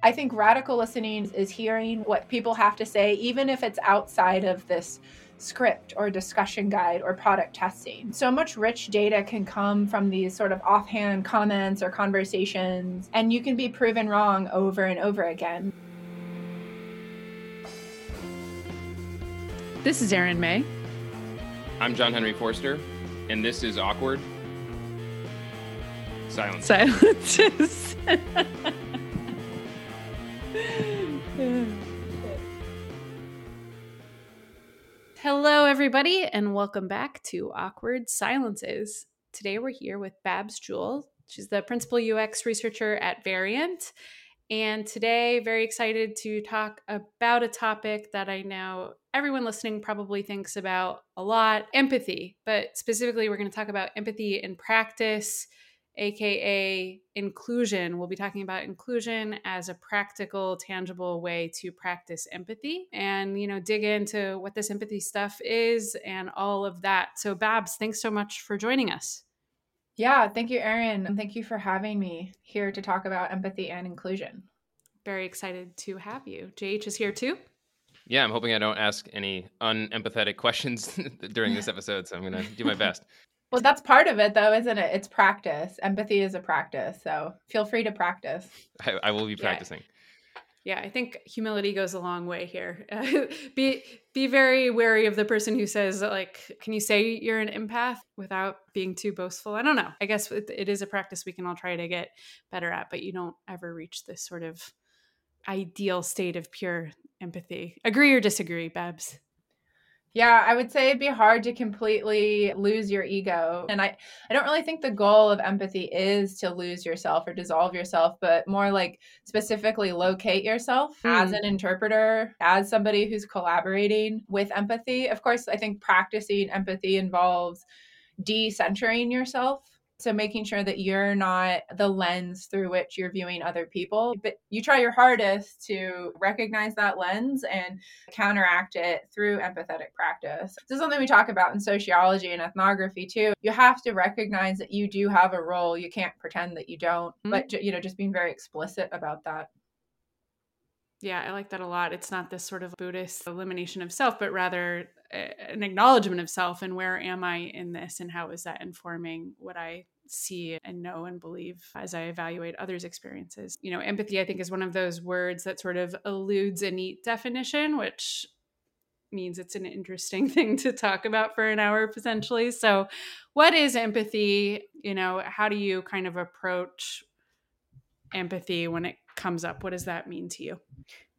I think radical listening is hearing what people have to say, even if it's outside of this script or discussion guide or product testing. So much rich data can come from these sort of offhand comments or conversations, and you can be proven wrong over and over again. This is Erin May. I'm John Henry Forster, and this is Awkward Silence. Silences. Hello, everybody, and welcome back to Awkward Silences. Today we're here with Babz Jewell. She's the principal UX researcher at Variant. And today, very excited to talk about a topic that I know everyone listening probably thinks about a lot empathy. But specifically, we're going to talk about empathy in practice aka inclusion. We'll be talking about inclusion as a practical, tangible way to practice empathy and, you know, dig into what this empathy stuff is and all of that. So, Babz, thanks so much for joining us. Yeah, thank you, Erin. And thank you for having me here to talk about empathy and inclusion. Very excited to have you. JH is here too. Yeah, I'm hoping I don't ask any unempathetic questions during this episode, so I'm going to do my best. Well, that's part of it, though, isn't it? It's practice. Empathy is a practice. So feel free to practice. I, I will be practicing. Yeah. yeah. I think humility goes a long way here. be be very wary of the person who says, like, can you say you're an empath without being too boastful? I don't know. I guess it, it is a practice we can all try to get better at, but you don't ever reach this sort of ideal state of pure empathy. Agree or disagree, Babz? Yeah, I would say it'd be hard to completely lose your ego. And I, I don't really think the goal of empathy is to lose yourself or dissolve yourself, but more like specifically locate yourself as hmm. an interpreter, as somebody who's collaborating with empathy. Of course, I think practicing empathy involves decentering yourself so making sure that you're not the lens through which you're viewing other people, but you try your hardest to recognize that lens and counteract it through empathetic practice. This is something we talk about in sociology and ethnography too. You have to recognize that you do have a role. You can't pretend that you don't, mm-hmm. but you know, just being very explicit about that. Yeah, I like that a lot. It's not this sort of Buddhist elimination of self, but rather eh, an acknowledgement of self and where am I in this and how is that informing what I see and know and believe as I evaluate others' experiences. You know, empathy, I think, is one of those words that sort of eludes a neat definition, which means it's an interesting thing to talk about for an hour potentially. So, what is empathy? You know, how do you kind of approach empathy when it comes up? What does that mean to you?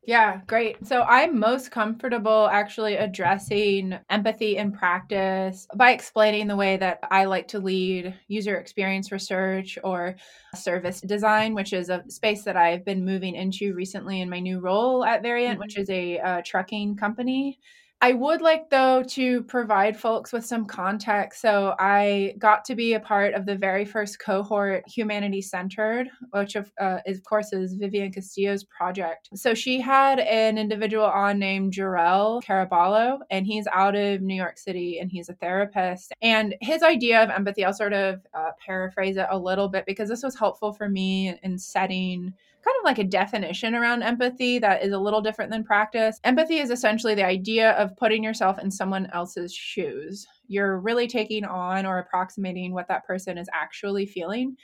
Yeah, great. So I'm most comfortable actually addressing empathy in practice by explaining the way that I like to lead user experience research or service design, which is a space that I've been moving into recently in my new role at Variant, mm-hmm. which is a, a uh, trucking company. I would like, though, to provide folks with some context. So, I got to be a part of the very first cohort, Humanity Centered, which, of, uh, is, of course, is Vivianne Castillo's project. So, she had an individual on named Jor-El Caraballo, and he's out of New York City and he's a therapist. And his idea of empathy, I'll sort of uh, paraphrase it a little bit because this was helpful for me in setting kind of like a definition around empathy that is a little different than practice. Empathy is essentially the idea of putting yourself in someone else's shoes. You're really taking on or approximating what that person is actually feeling.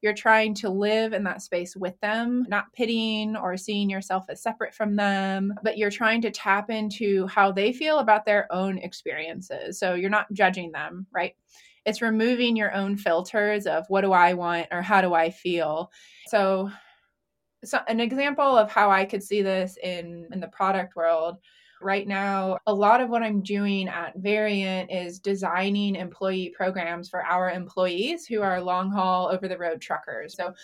You're trying to live in that space with them, not pitying or seeing yourself as separate from them, but you're trying to tap into how they feel about their own experiences. So you're not judging them, right? It's removing your own filters of what do I want or how do I feel. So so an example of how I could see this in in the product world right now a lot of what i'm doing at variant is designing employee programs for our employees who are long haul over the road truckers. So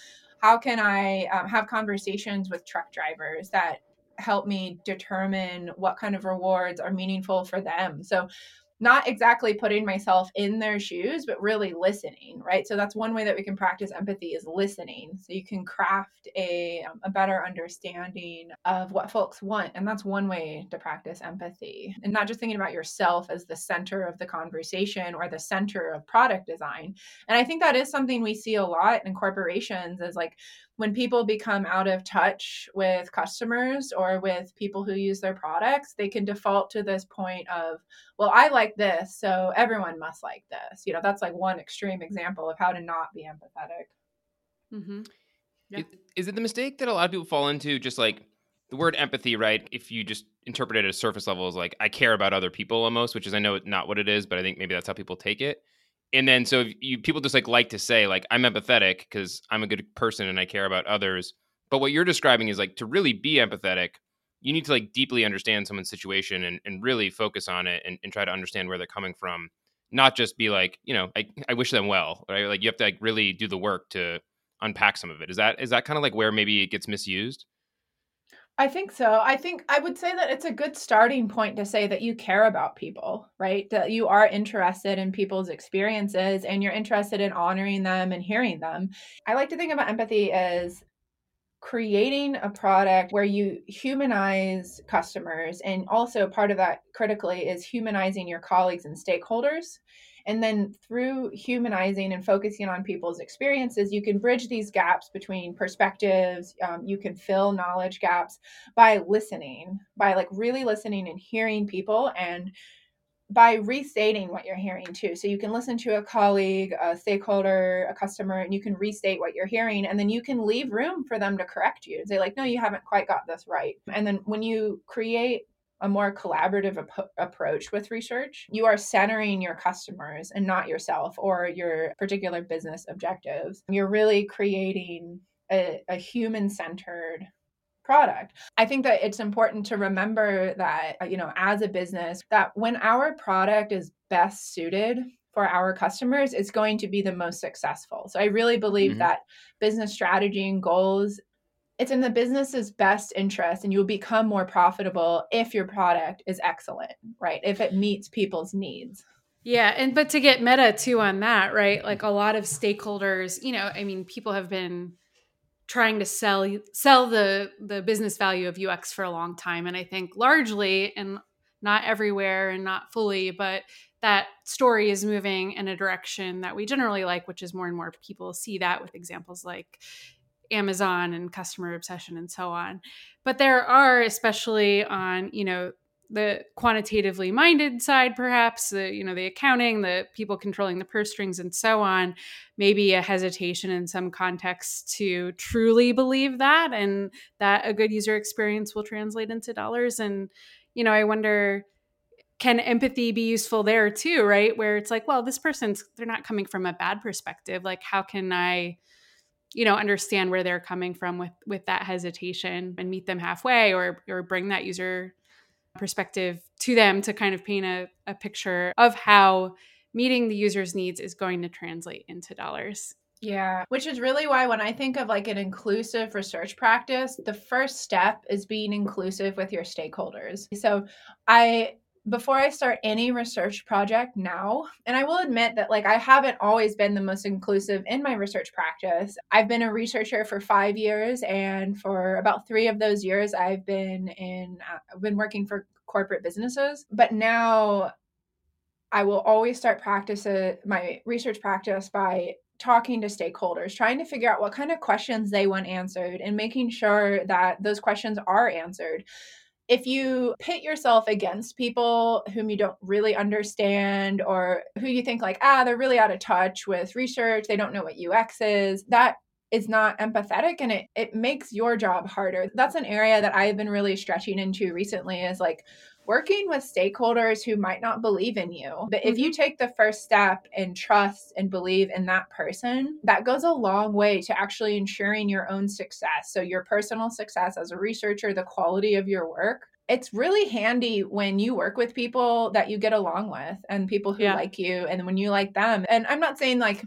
how can i um, have conversations with truck drivers that help me determine what kind of rewards are meaningful for them? So not exactly putting myself in their shoes, but really listening, right? So that's one way that we can practice empathy is listening. So you can craft a, um, a better understanding of what folks want. And that's one way to practice empathy and not just thinking about yourself as the center of the conversation or the center of product design. And I think that is something we see a lot in corporations is like when people become out of touch with customers or with people who use their products, they can default to this point of, well, I like this, so everyone must like this. You know, that's like one extreme example of how to not be empathetic. Mm-hmm. Yeah. Is, is it the mistake that a lot of people fall into just like the word empathy, right? If you just interpret it at a surface level is like, I care about other people almost, which is, I know not what it is, but I think maybe that's how people take it and then so you people just like like to say like I'm empathetic because I'm a good person and I care about others. But what you're describing is like to really be empathetic, you need to like deeply understand someone's situation and, and really focus on it and, and try to understand where they're coming from. Not just be like, you know, I, I wish them well. Right. Like you have to like really do the work to unpack some of it. Is that is that kind of like where maybe it gets misused? I think so. I think I would say that it's a good starting point to say that you care about people, right? That you are interested in people's experiences and you're interested in honoring them and hearing them. I like to think about empathy as creating a product where you humanize customers and also part of that critically is humanizing your colleagues and stakeholders and then through humanizing and focusing on people's experiences, you can bridge these gaps between perspectives. Um, you can fill knowledge gaps by listening, by like really listening and hearing people and by restating what you're hearing too. So you can listen to a colleague, a stakeholder, a customer, and you can restate what you're hearing. And then you can leave room for them to correct you and say, like, no, you haven't quite got this right. And then when you create a more collaborative ap- approach with research, you are centering your customers and not yourself or your particular business objectives. You're really creating a, a human centered product. I think that it's important to remember that, you know, as a business, that when our product is best suited for our customers, it's going to be the most successful. So I really believe mm-hmm. that business strategy and goals it's in the business's best interest and you'll become more profitable if your product is excellent, right? If it meets people's needs. Yeah, and but to get meta too on that, right? Like a lot of stakeholders, you know, I mean, people have been trying to sell sell the the business value of UX for a long time and I think largely and not everywhere and not fully, but that story is moving in a direction that we generally like, which is more and more people see that with examples like Amazon and customer obsession and so on. But there are, especially on, you know, the quantitatively minded side perhaps the you know the accounting the people controlling the purse strings and so on maybe a hesitation in some contexts to truly believe that and that a good user experience will translate into dollars. And you know i wonder can empathy be useful there too right? Where it's like well this person's they're not coming from a bad perspective. Like how can i you know understand where they're coming from with with that hesitation and meet them halfway or or bring that user perspective to them to kind of paint a, a picture of how meeting the user's needs is going to translate into dollars yeah, which is really why when I think of like an inclusive research practice, the first step is being inclusive with your stakeholders. So I before I start any research project now, and I will admit that like I haven't always been the most inclusive in my research practice. I've been a researcher for 5 years and for about 3 of those years I've been in uh, I've been working for corporate businesses. But now I will always start practice uh, my research practice by talking to stakeholders, trying to figure out what kind of questions they want answered and making sure that those questions are answered if you pit yourself against people whom you don't really understand or who you think like ah they're really out of touch with research they don't know what ux is that is not empathetic and it it makes your job harder. That's an area that i've been really stretching into recently is like working with stakeholders who might not believe in you. But if you mm-hmm. take the first step and trust and believe in that person, that goes a long way to actually ensuring your own success. So, your personal success as a researcher, the quality of your work. It's really handy when you work with people that you get along with and people who yeah. like you and when you like them. And I'm not saying like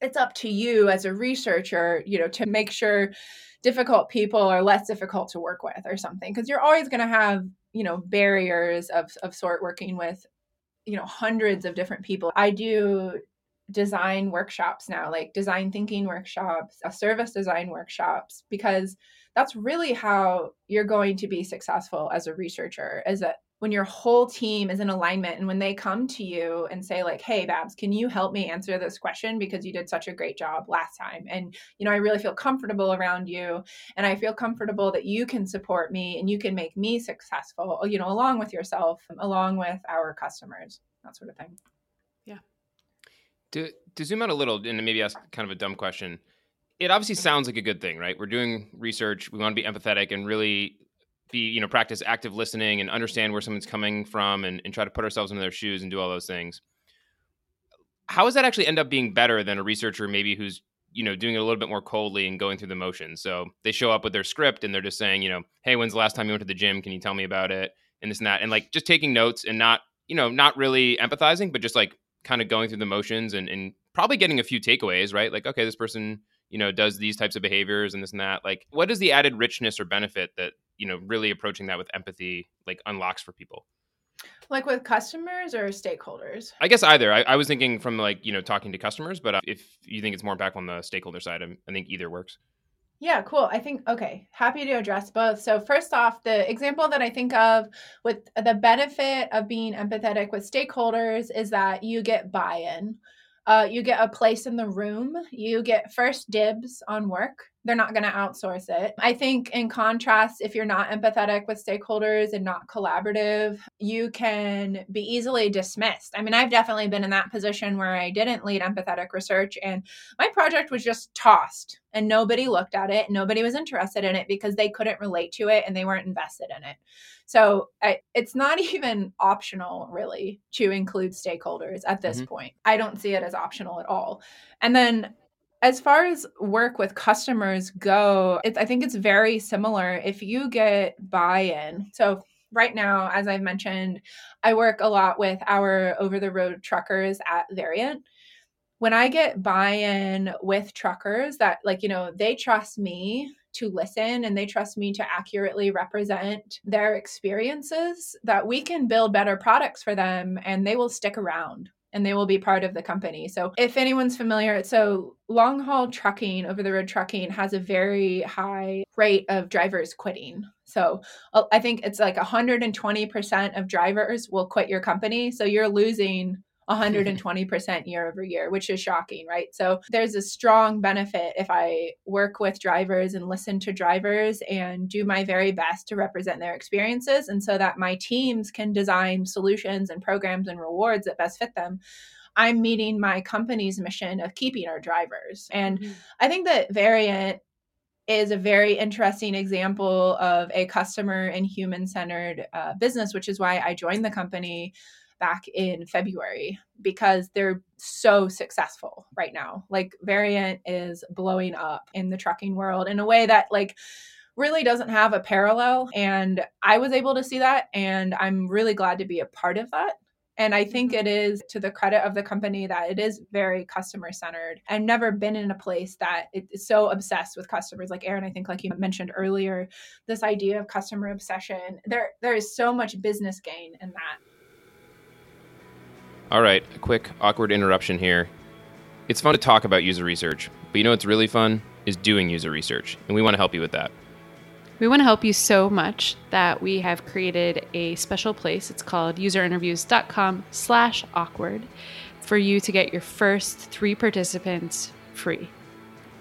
it's up to you as a researcher, you know, to make sure difficult people are less difficult to work with or something because you're always going to have you know barriers of of sort working with you know hundreds of different people. I do design workshops now like design thinking workshops a service design workshops because that's really how you're going to be successful as a researcher is that when your whole team is in alignment and when they come to you and say like hey Babz can you help me answer this question? Because you did such a great job last time. And you know i really feel comfortable around you and i feel comfortable that you can support me and you can make me successful you know along with yourself along with our customers that sort of thing. Yeah. To to zoom out a little and maybe ask kind of a dumb question it obviously mm-hmm. sounds like a good thing right? We're doing research we want to be empathetic and really be you know practice active listening and understand where someone's coming from and, and try to put ourselves in their shoes and do all those things. How does that actually end up being better than a researcher maybe who's you know doing it a little bit more coldly and going through the motions? So they show up with their script and they're just saying you know hey when's the last time you went to the gym? Can you tell me about it? And this and that. And like just taking notes and not you know not really empathizing but just like kind of going through the motions and, and probably getting a few takeaways right? Like okay this person you know does these types of behaviors and this and that. Like what is the added richness or benefit that you know really approaching that with empathy like unlocks for people like with customers or stakeholders i guess either i, I was thinking from like you know talking to customers but uh, if you think it's more impactful on the stakeholder side i think either works yeah, cool. I think, okay, happy to address both. So, first off, the example that I think of with the benefit of being empathetic with stakeholders is that you get buy in. Uh, you get a place in the room. You get first dibs on work. They're not going to outsource it. I think, in contrast, if you're not empathetic with stakeholders and not collaborative, you can be easily dismissed. I mean, I've definitely been in that position where I didn't lead empathetic research and my project was just tossed and nobody looked at it. Nobody was interested in it because they couldn't relate to it and they weren't invested in it. So I, it's not even optional, really, to include stakeholders at this mm-hmm. point. I don't see it as optional at all. And then as far as work with customers go, I think it's very similar. If you get buy in, so right now, as I've mentioned, I work a lot with our over the road truckers at Variant when I get buy in with truckers that, like, you know, they trust me to listen and they trust me to accurately represent their experiences, that we can build better products for them and they will stick around and they will be part of the company. So, if anyone's familiar, so long haul trucking, over the road trucking has a very high rate of drivers quitting. So, uh, I think it's like 120% of drivers will quit your company. So, you're losing 120% year over year, which is shocking, right? So there's a strong benefit if I work with drivers and listen to drivers and do my very best to represent their experiences. And so that my teams can design solutions and programs and rewards that best fit them. I'm meeting my company's mission of keeping our drivers. And mm-hmm. I think that Variant is a very interesting example of a customer and human centered uh, business, which is why I joined the company back in February because they're so successful right now. Like Variant is blowing up in the trucking world in a way that like really doesn't have a parallel and I was able to see that and I'm really glad to be a part of that. And I think mm-hmm. it is to the credit of the company that it is very customer centered. I've never been in a place that is so obsessed with customers. Like Erin, I think, like you mentioned earlier, this idea of customer obsession. There, there is so much business gain in that. All right, a quick awkward interruption here. It's fun to talk about user research, but you know what's really fun is doing user research, and we want to help you with that. We want to help you so much that we have created a special place. It's called userinterviews.com slash awkward for you to get your first three participants free.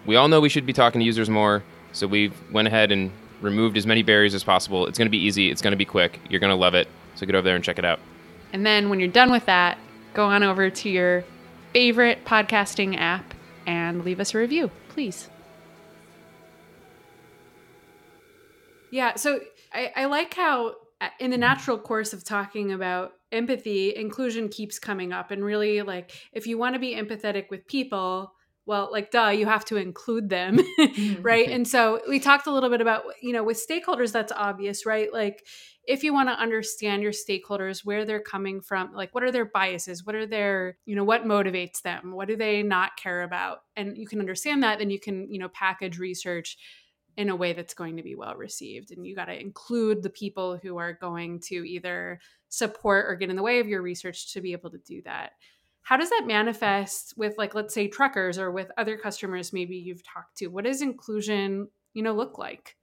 We all know we should be talking to users more, so we went ahead and removed as many barriers as possible. It's going to be easy. It's going to be quick. You're going to love it. So get over there and check it out. And then when you're done with that, go on over to your favorite podcasting app and leave us a review, please. Yeah, so I, I like how uh, in the natural course of talking about empathy, inclusion keeps coming up. And really, like, if you want to be empathetic with people, well, like, duh, you have to include them, mm-hmm. right? and so we talked a little bit about, you know, with stakeholders, that's obvious, right? Like, if you want to understand your stakeholders where they're coming from like what are their biases what are their you know what motivates them what do they not care about and you can understand that then you can you know package research in a way that's going to be well received and you got to include the people who are going to either support or get in the way of your research to be able to do that how does that manifest with like let's say truckers or with other customers maybe you've talked to what does inclusion you know look like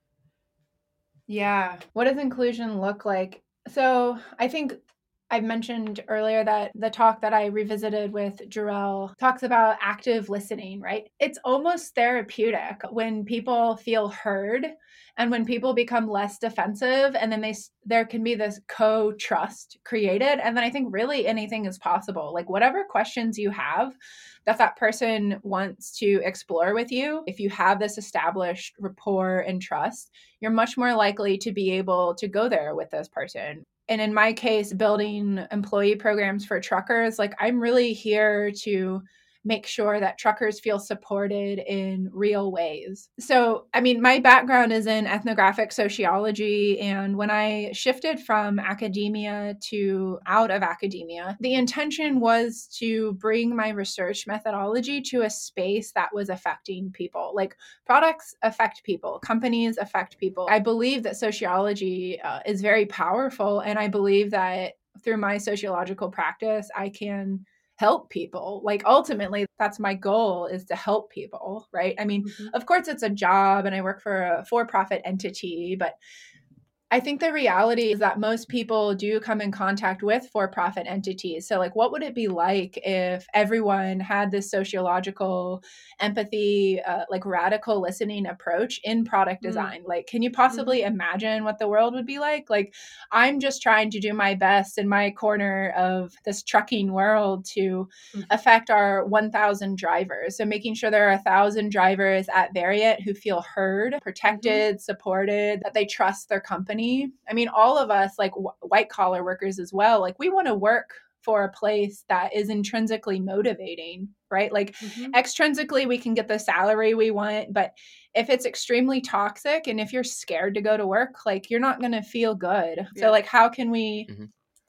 yeah. What does inclusion look like? So I think I mentioned earlier that the talk that I revisited with Jor-El talks about active listening, right? It's almost therapeutic when people feel heard and when people become less defensive and then they there can be this co-trust created and then I think really anything is possible. Like whatever questions you have that that person wants to explore with you, if you have this established rapport and trust, you're much more likely to be able to go there with this person and in my case building employee programs for truckers like i'm really here to make sure that truckers feel supported in real ways. So, I mean, my background is in ethnographic sociology. And when I shifted from academia to out of academia, the intention was to bring my research methodology to a space that was affecting people. Like products affect people, companies affect people. I believe that sociology uh, is very powerful. And I believe that through my sociological practice, I can help people like ultimately that's my goal is to help people right i mean mm-hmm. of course it's a job and i work for a for-profit entity but I think the reality is that most people do come in contact with for profit entities. So, like, what would it be like if everyone had this sociological empathy, uh, like radical listening approach in product mm. design? Mm. Like, can you possibly mm. imagine what the world would be like? Like, I'm just trying to do my best in my corner of this trucking world to mm. affect our 1,000 drivers. So, making sure there are a thousand drivers at Variant who feel heard, mm-hmm. protected, mm-hmm. supported, that they trust their company company i mean all of us like w- white collar workers as well like we want to work for a place that is intrinsically motivating right like mm-hmm. extrinsically we can get the salary we want but if it's extremely toxic and if you're scared to go to work like you're not going to feel good yeah. so like how can we mm-hmm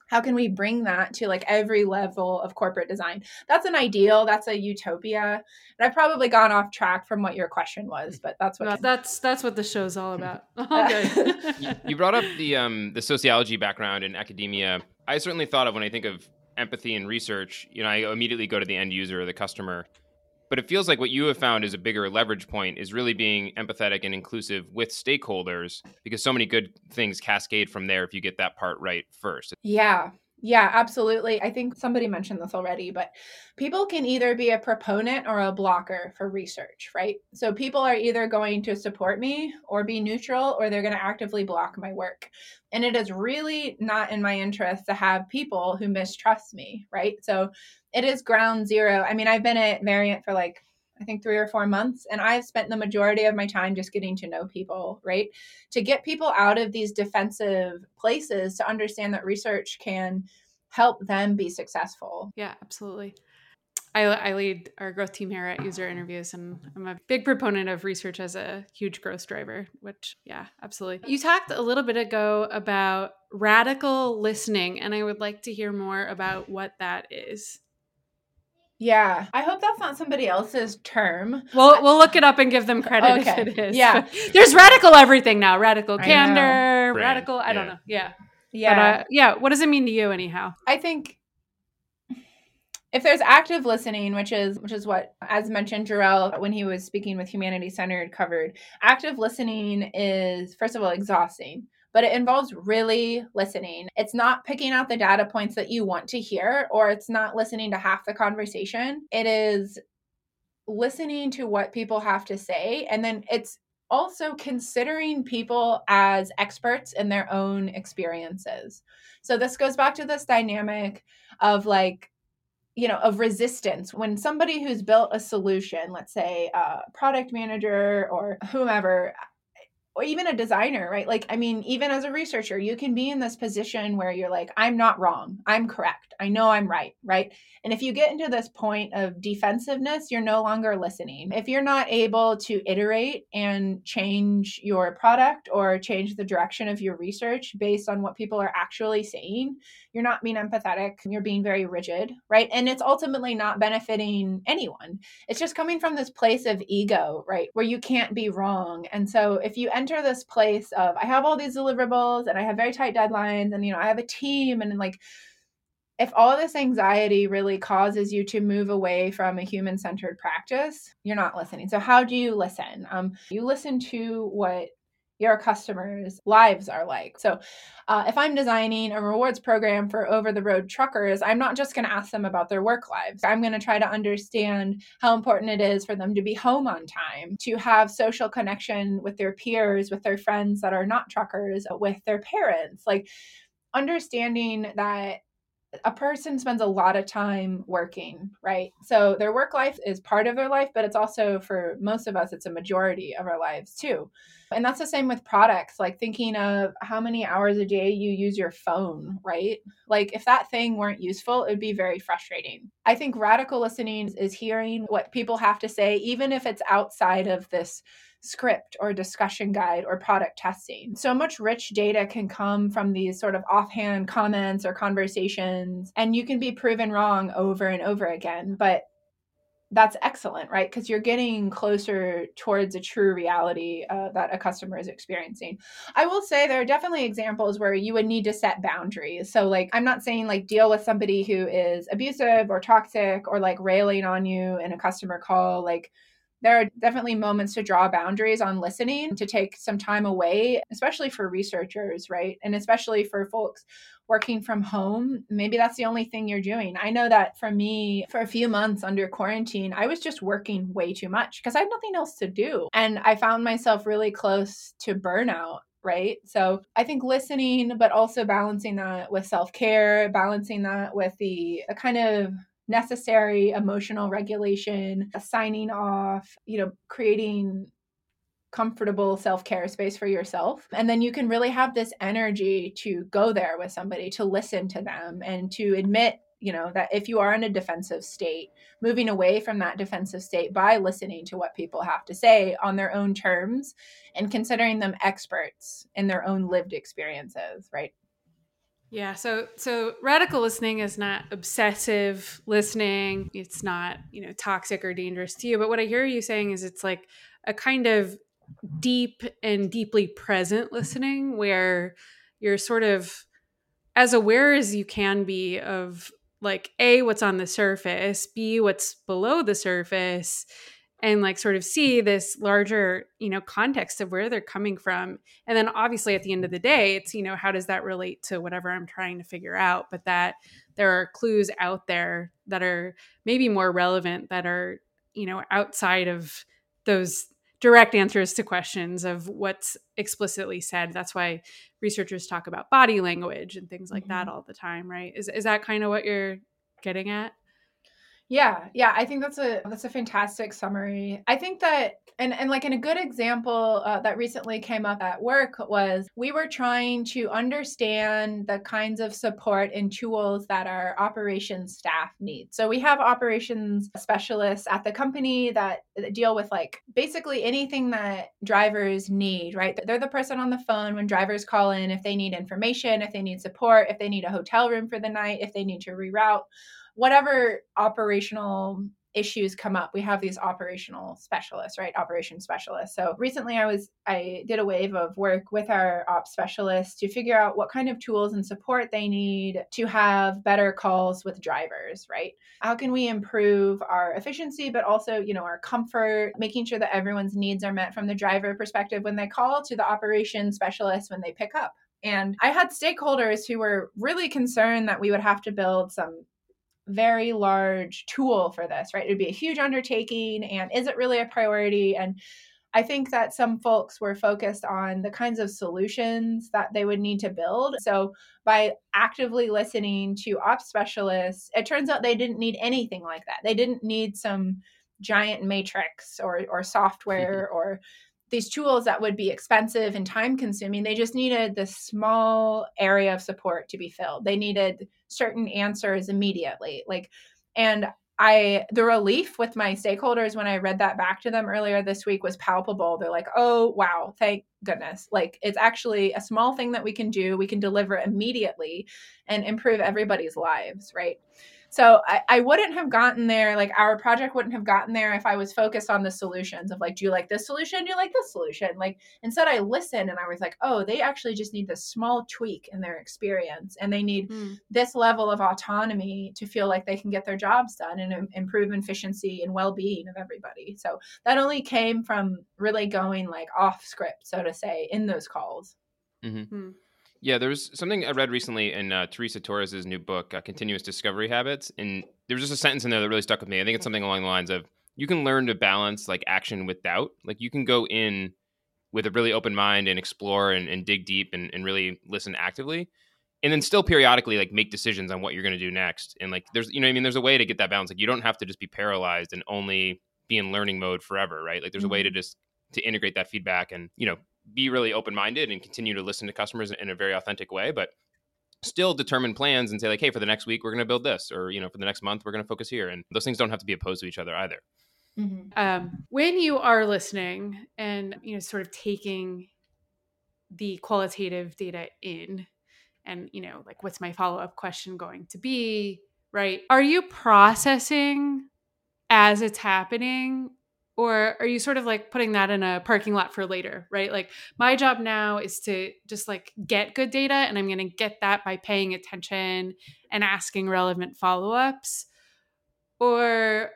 how can we bring that to like every level of corporate design? That's an ideal that's a utopia and i've probably gone off track from what your question was but that's what no, that's that's what the show's all about. Okay. you brought up the um the sociology background in academia. I certainly thought of when i think of empathy and research you know i immediately go to the end user or the customer but it feels like what you have found is a bigger leverage point is really being empathetic and inclusive with stakeholders because so many good things cascade from there if you get that part right first. Yeah. Yeah, absolutely. I think somebody mentioned this already, but people can either be a proponent or a blocker for research, right? So people are either going to support me or be neutral or they're going to actively block my work. And it is really not in my interest to have people who mistrust me, right? So it is ground zero. I mean, I've been at Variant for like I think three or four months. And I've spent the majority of my time just getting to know people, right? To get people out of these defensive places to understand that research can help them be successful. Yeah, absolutely. I, I lead our growth team here at User Interviews, and I'm a big proponent of research as a huge growth driver, which, yeah, absolutely. You talked a little bit ago about radical listening, and I would like to hear more about what that is. Yeah, I hope that's not somebody else's term. We'll we'll look it up and give them credit okay. if it is. Yeah, but there's radical everything now. Radical candor, radical. I don't know. Yeah, yeah, but, uh, yeah. What does it mean to you, anyhow? I think if there's active listening, which is which is what, as mentioned, Jor-El when he was speaking with Humanity Centered covered. Active listening is first of all exhausting but it involves really listening. It's not picking out the data points that you want to hear, or it's not listening to half the conversation. It is listening to what people have to say. And then it's also considering people as experts in their own experiences. So this goes back to this dynamic of like, you know, of resistance. When somebody who's built a solution, let's say a product manager or whomever, or even a designer, right? Like, I mean, even as a researcher, you can be in this position where you're like, I'm not wrong. I'm correct. I know I'm right, right? And if you get into this point of defensiveness, you're no longer listening. If you're not able to iterate and change your product or change the direction of your research based on what people are actually saying, you're not being empathetic. You're being very rigid, right? And it's ultimately not benefiting anyone. It's just coming from this place of ego, right? Where you can't be wrong. And so if you enter this place of, I have all these deliverables and I have very tight deadlines and, you know, I have a team and like, if all this anxiety really causes you to move away from a human centered practice, you're not listening. So, how do you listen? Um, you listen to what your customers' lives are like. So, uh, if I'm designing a rewards program for over the road truckers, I'm not just going to ask them about their work lives. I'm going to try to understand how important it is for them to be home on time, to have social connection with their peers, with their friends that are not truckers, with their parents. Like, understanding that a person spends a lot of time working, right? So their work life is part of their life, but it's also for most of us, it's a majority of our lives too. And that's the same with products, like thinking of how many hours a day you use your phone, right? Like if that thing weren't useful, it would be very frustrating. I think radical listening is hearing what people have to say, even if it's outside of this script or discussion guide or product testing. So much rich data can come from these sort of offhand comments or conversations, and you can be proven wrong over and over again. But that's excellent, right? Because you're getting closer towards a true reality uh, that a customer is experiencing. I will say there are definitely examples where you would need to set boundaries. So, like, I'm not saying like deal with somebody who is abusive or toxic or like railing on you in a customer call. Like, there are definitely moments to draw boundaries on listening, to take some time away, especially for researchers, right? And especially for folks working from home. Maybe that's the only thing you're doing. I know that for me, for a few months under quarantine, I was just working way too much because I had nothing else to do. And I found myself really close to burnout right? So I think listening, but also balancing that with self care, balancing that with the, the kind of necessary emotional regulation, signing off, you know, creating comfortable self-care space for yourself. And then you can really have this energy to go there with somebody to listen to them and to admit you know that if you are in a defensive state moving away from that defensive state by listening to what people have to say on their own terms and considering them experts in their own lived experiences right yeah, so so radical listening is not obsessive listening. It's not, you know, toxic or dangerous to you, but what I hear you saying is it's like a kind of deep and deeply present listening where you're sort of as aware as you can be of like a what's on the surface, b what's below the surface, and like sort of see this larger you know context of where they're coming from. And then obviously at the end of the day it's you know how does that relate to whatever i'm trying to figure out but that there are clues out there that are maybe more relevant that are you know outside of those direct answers to questions of what's explicitly said. That's why researchers talk about body language and things like mm-hmm. that all the time right? Is, is that kind of what you're getting at yeah, yeah, I think that's a that's a fantastic summary. I think that and and like in a good example uh, that recently came up at work was we were trying to understand the kinds of support and tools that our operations staff need. So we have operations specialists at the company that deal with like basically anything that drivers need, right? They're the person on the phone when drivers call in if they need information, if they need support, if they need a hotel room for the night, if they need to reroute whatever operational issues come up we have these operational specialists right? Operation specialists. So recently i was i did a wave of work with our ops specialists to figure out what kind of tools and support they need to have better calls with drivers right? How can we improve our efficiency but also you know our comfort making sure that everyone's needs are met from the driver perspective when they call to the operation specialist when they pick up. And I had stakeholders who were really concerned that we would have to build some very large tool for this, right? It would be a huge undertaking. And is it really a priority? And I think that some folks were focused on the kinds of solutions that they would need to build. So, by actively listening to ops specialists, it turns out they didn't need anything like that. They didn't need some giant matrix or, or software or these tools that would be expensive and time consuming they just needed this small area of support to be filled. They needed certain answers immediately like and i the relief with my stakeholders when i read that back to them earlier this week was palpable. They're like oh wow thank goodness. Like it's actually a small thing that we can do we can deliver immediately and improve everybody's lives right So I, I wouldn't have gotten there, like our project wouldn't have gotten there if I was focused on the solutions of like, do you like this solution? Do you like this solution? Like instead I listened and I was like, oh, they actually just need this small tweak in their experience and they need mm. this level of autonomy to feel like they can get their jobs done and improve efficiency and well-being of everybody. So that only came from really going like off script, so to say, in those calls. Mm-hmm. Mm. Yeah, there was something I read recently in uh, Teresa Torres' new book, uh, Continuous Discovery Habits, and there was just a sentence in there that really stuck with me. I think it's something along the lines of you can learn to balance like action with doubt. Like you can go in with a really open mind and explore and, and dig deep and, and really listen actively, and then still periodically like make decisions on what you're going to do next. And like there's you know I mean there's a way to get that balance. Like you don't have to just be paralyzed and only be in learning mode forever, right? Like there's mm-hmm. a way to mm-hmm. just to integrate that feedback and you know be really open minded and continue to listen to customers in a very authentic way, but still determine plans and say like, hey, for the next week we're going to build this, or you know, for the next month we're going to focus here, and those things don't have to be opposed to each other either. Mm-hmm. Um, when you are listening and you know, sort of taking the qualitative data in, and you know, like, what's my follow up question going to be? Right? Are you processing as it's happening or are you sort of like putting that in a parking lot for later right? Like my job now is to just like get good data and i'm going to get that by paying attention and asking relevant follow-ups. Or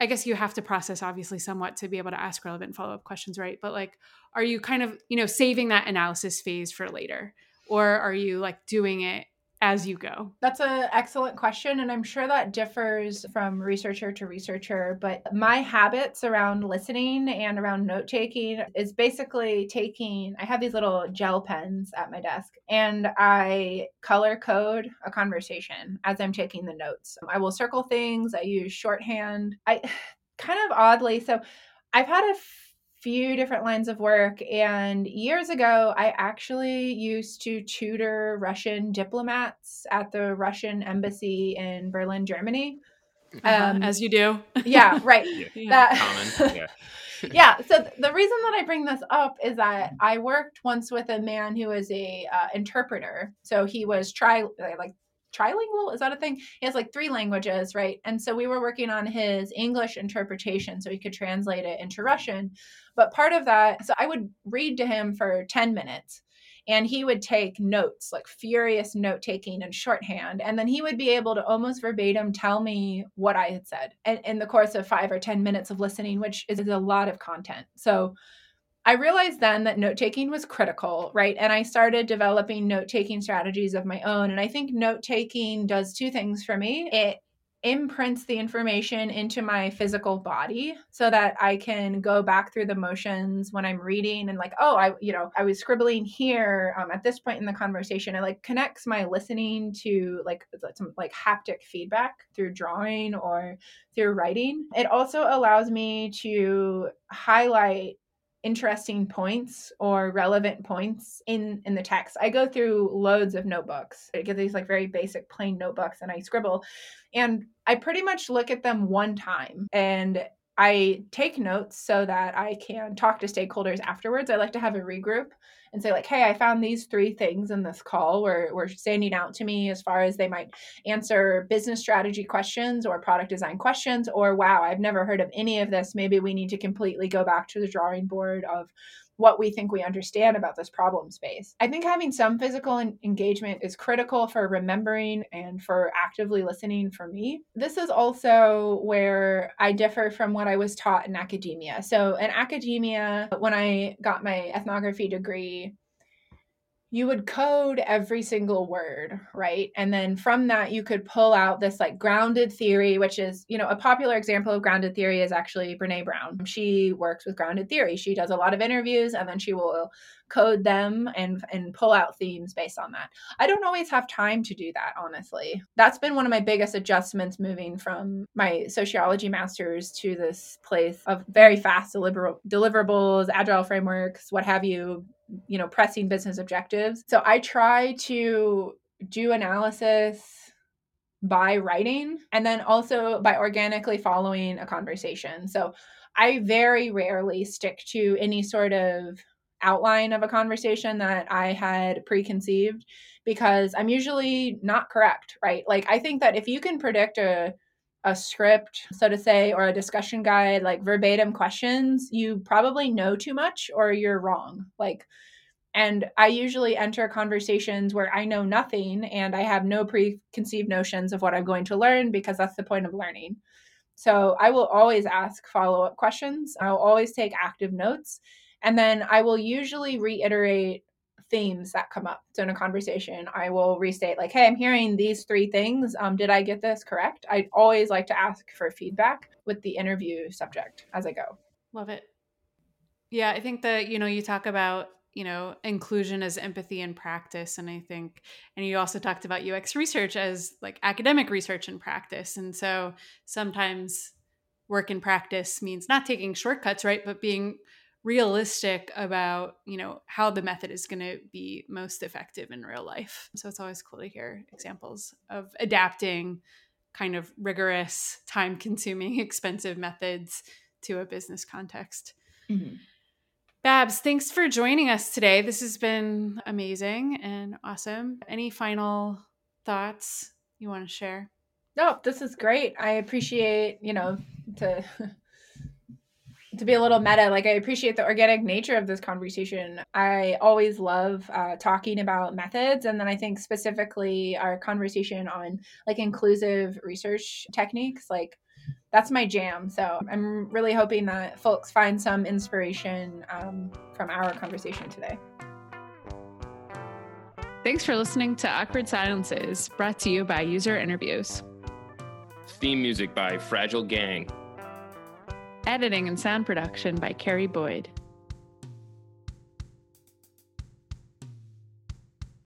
i guess you have to process obviously somewhat to be able to ask relevant follow-up questions right? But like are you kind of you know saving that analysis phase for later? Or are you like doing it as you go? That's an excellent question. And I'm sure that differs from researcher to researcher. But my habits around listening and around note taking is basically taking, I have these little gel pens at my desk and I color code a conversation as I'm taking the notes. I will circle things, I use shorthand. I kind of oddly, so I've had a few different lines of work. And years ago, I actually used to tutor Russian diplomats at the Russian embassy in Berlin, Germany. Uh-huh, um, As you do. yeah, right. yeah. That, yeah. yeah. So the reason that I bring this up is that I worked once with a man who was a uh, interpreter. So he was tri like trilingual is that a thing he has like three languages right and so we were working on his english interpretation so he could translate it into russian but part of that so i would read to him for 10 minutes and he would take notes like furious note taking and shorthand and then he would be able to almost verbatim tell me what i had said in, in the course of five or ten minutes of listening which is a lot of content so I realized then that note taking was critical, right? And I started developing note taking strategies of my own. And I think note taking does two things for me. It imprints the information into my physical body so that I can go back through the motions when I'm reading and like, oh, I, you know, I was scribbling here um, at this point in the conversation. It like connects my listening to like some like haptic feedback through drawing or through writing. It also allows me to highlight interesting points or relevant points in in the text. I go through loads of notebooks. I get these like very basic plain notebooks and i scribble. And i pretty much look at them one time. And i take notes so that i can talk to stakeholders afterwards. I like to have a regroup and say like hey i found these three things in this call. Where were standing out to me as far as they might answer business strategy questions or product design questions or wow i've never heard of any of this. Maybe we need to completely go back to the drawing board of what we think we understand about this problem space. I think having some physical engagement is critical for remembering and for actively listening for me. This is also where I differ from what I was taught in academia. So, in academia, when I got my ethnography degree, you would code every single word, right? And then from that, you could pull out this like grounded theory, which is, you know, a popular example of grounded theory is actually Brene Brown. She works with grounded theory. She does a lot of interviews and then she will code them and and pull out themes based on that. I don't always have time to do that, honestly. That's been one of my biggest adjustments moving from my sociology masters to this place of very fast deliver- deliverables, agile frameworks, what have you, you know pressing business objectives so i try to do analysis by writing and then also by organically following a conversation so i very rarely stick to any sort of outline of a conversation that I had preconceived because I'm usually not correct, right? Like I think that if you can predict a a script, so to say, or a discussion guide, like verbatim questions, you probably know too much or you're wrong. Like and I usually enter conversations where I know nothing and I have no preconceived notions of what I'm going to learn because that's the point of learning. So I will always ask follow up questions. I'll always take active notes. And then I will usually reiterate themes that come up. So in a conversation, I will restate, like, hey, I'm hearing these three things. Um, did I get this correct? I always like to ask for feedback with the interview subject as I go. Love it. Yeah, I think that, you know, you talk about you know inclusion as empathy in practice and i think and you also talked about ux research as like academic research in practice and so sometimes work in practice means not taking shortcuts right but being realistic about you know how the method is going to be most effective in real life. So it's always cool to hear examples of adapting kind of rigorous time consuming expensive methods to a business context. Mm-hmm. Babz thanks for joining us today. This has been amazing and awesome. Any final thoughts you want to share? No this is great. I appreciate you know to to be a little meta, like I appreciate the organic nature of this conversation. I always love uh, talking about methods, and then I think specifically our conversation on like inclusive research techniques, like that's my jam. So I'm really hoping that folks find some inspiration um, from our conversation today. Thanks for listening to Awkward Silences, brought to you by User Interviews. Theme music by Fragile Gang. Editing and sound production by Carrie Boyd.